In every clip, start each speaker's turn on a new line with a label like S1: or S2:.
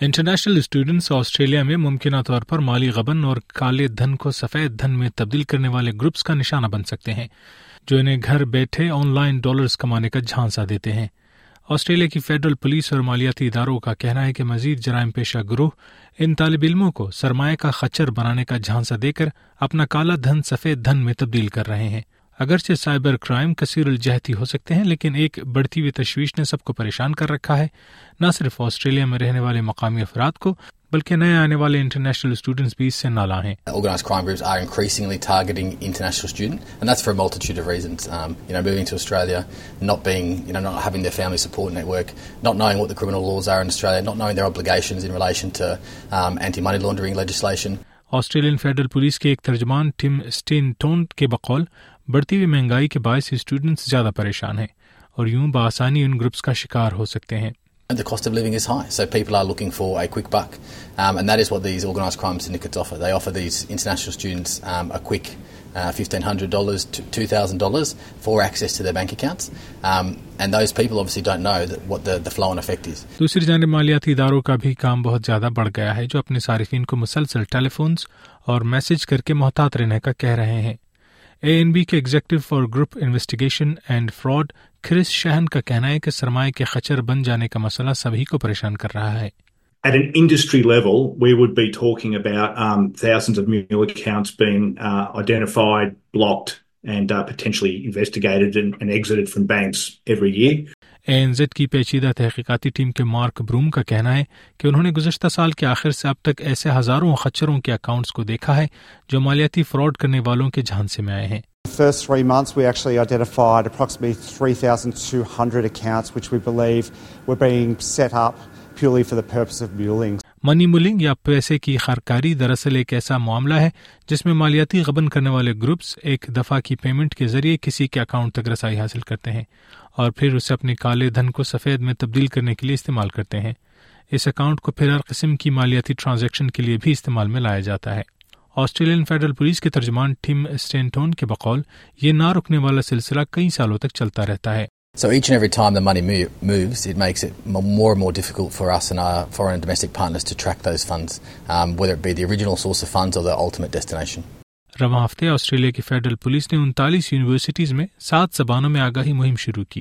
S1: International students Australia میں ممکنہ طور پر مالی غبن اور کالے دھن کو سفید دھن میں تبدیل کرنے والے گروپس کا نشانہ بن سکتے ہیں، جو انہیں گھر بیٹھے آن لائن ڈالرز کمانے کا جھانسا دیتے ہیں۔ آسٹریلیا کی فیڈرل پولیس اور مالیاتی اداروں کا کہنا ہے کہ مزید جرائم پیشہ گروہ ان طالب علموں کو سرمایہ کا خچر بنانے کا جھانسا دے کر اپنا کالا دھن سفید دھن میں تبدیل کر رہے ہیں۔ اگرچہ سائبر کرائم کثیر الجہتی ہو سکتے ہیں لیکن ایک بڑھتی ہوئی تشویش نے سب کو پریشان کر رکھا ہے۔ نہ صرف آسٹریلیا میں رہنے والے مقامی افراد کو بلکہ نئے آنے والے انٹرنیشنل اسٹوڈنٹس بھی اس سے نالا ہیں۔
S2: Organize crime groups are increasingly targeting international student and that's for multitude of reasons you know moving to Australia not paying you know not having their family support network not knowing what the criminal laws are in Australia not knowing their applications in relation to anti money laundering legislation
S1: Australian Federal Police کے ایک ترجمان ٹم station tone کے بقول بڑھتی ہوئی مہنگائی کے باعث اسٹوڈینٹس زیادہ پریشان ہیں اور یوں بآسانی ان گروپس کا شکار ہو سکتے ہیں۔ دوسری جانب مالیاتی اداروں کا بھی کام بہت زیادہ بڑھ گیا ہے جو اپنے صارفین کو مسلسل ٹیلیفونس اور میسج کر کے محتاط رہنے کا کہہ رہے ہیں۔ اے این بی کے executive for group investigation and fraud Chris Sheehan کا کہنا ہے کہ سرمایہ کے خچر بن جانے کا مسئلہ سبھی کو پریشان کر رہا ہے۔ اے این زیڈ کی پیچیدہ تحقیقاتی ٹیم کے مارک بروم کا کہنا ہے کہ انہوں نے گزشتہ سال کے آخر سے اب تک ایسے ہزاروں خچروں کے اکاؤنٹس کو دیکھا ہے جو مالیاتی فراڈ کرنے والوں کے جھانسے میں آئے ہیں۔
S3: First
S1: منی مولنگ یا پیسے کی خارکاری دراصل ایک ایسا معاملہ ہے جس میں مالیاتی غبن کرنے والے گروپس ایک دفعہ کی پیمنٹ کے ذریعے کسی کے اکاؤنٹ تک رسائی حاصل کرتے ہیں اور پھر اسے اپنے کالے دھن کو سفید میں تبدیل کرنے کے لیے استعمال کرتے ہیں۔ اس اکاؤنٹ کو پھر ہر قسم کی مالیاتی ٹرانزیکشن کے لیے بھی استعمال میں لایا جاتا ہے۔ آسٹریلین فیڈرل پولیس کے ترجمان ٹیم اسٹینٹون کے بقول یہ نہ رکنے والا سلسلہ کئی سالوں تک چلتا رہتا ہے۔
S2: So each and every time the money moves, it makes it more and more difficult for us and our foreign and domestic partners to track those funds, um, whether it be the original source of funds or the ultimate destination.
S1: رواں ہفتے Australia کی federal police نے انتالیس universities میں سات زبانوں میں آگاہی مہم شروع کی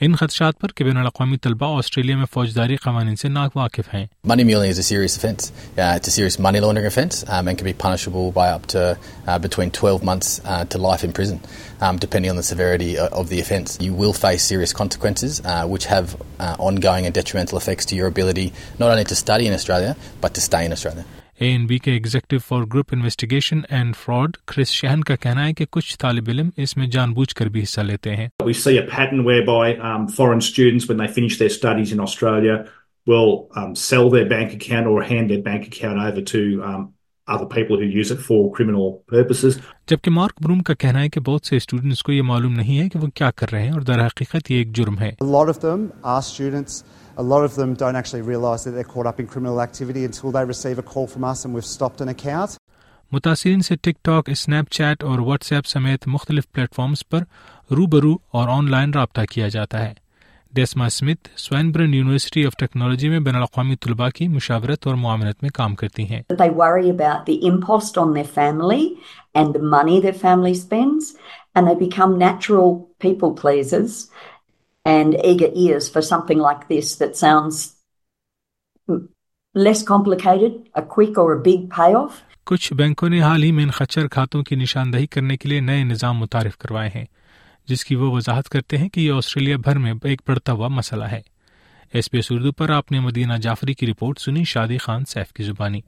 S1: ان خدشات پر کہ بین الاقوامی طلباء آسٹریلیا میں فوجداری قوانین سے ناک واقف ہیں
S2: money muling is a serious offence it's a serious money laundering offence and can be punishable by up to between 12 months to life in prison um depending on the severity of the offence you will face serious consequences uh, which have uh, ongoing and detrimental effects to your ability not only to study in australia but to stay in australia
S1: A N B کے executive for group investigation and fraud Chris Sheehan کا کہنا ہے کہ کچھ طالب علم اس میں جان بوجھ کر بھی حصہ لیتے ہیں
S4: We see a pattern whereby um, foreign students when they finish their studies in Australia will um, sell their bank account or hand their bank account over to um,
S1: جبکہ مارک بروم کا کہنا ہے کہ بہت سے اسٹوڈنٹس کو یہ معلوم نہیں ہے کہ وہ کیا کر رہے ہیں اور در حقیقت یہ ایک جرم ہے۔ متاثرین سے ٹک ٹاک اسنیپ چیٹ اور واٹس ایپ سمیت مختلف پلیٹ فارمز پر روبرو اور آن لائن رابطہ کیا جاتا ہے۔ Desma Smith Swinburne University of Technology میں بین الاقوامی طلباء کی مشاورت اور معاملت میں کام کرتی ہیں۔ کچھ بینکوں نے حال ہی میں ان خچر کھاتوں کی نشاندہی کرنے کے لیے نئے نظام متعارف کروائے ہیں۔ جس کی وہ وضاحت کرتے ہیں کہ یہ آسٹریلیا بھر میں ایک بڑھتا ہوا مسئلہ ہے۔ ایس پی ایس اردو پر آپ نے مدینہ جعفری کی رپورٹ سنی شادی خان سیف کی زبانی۔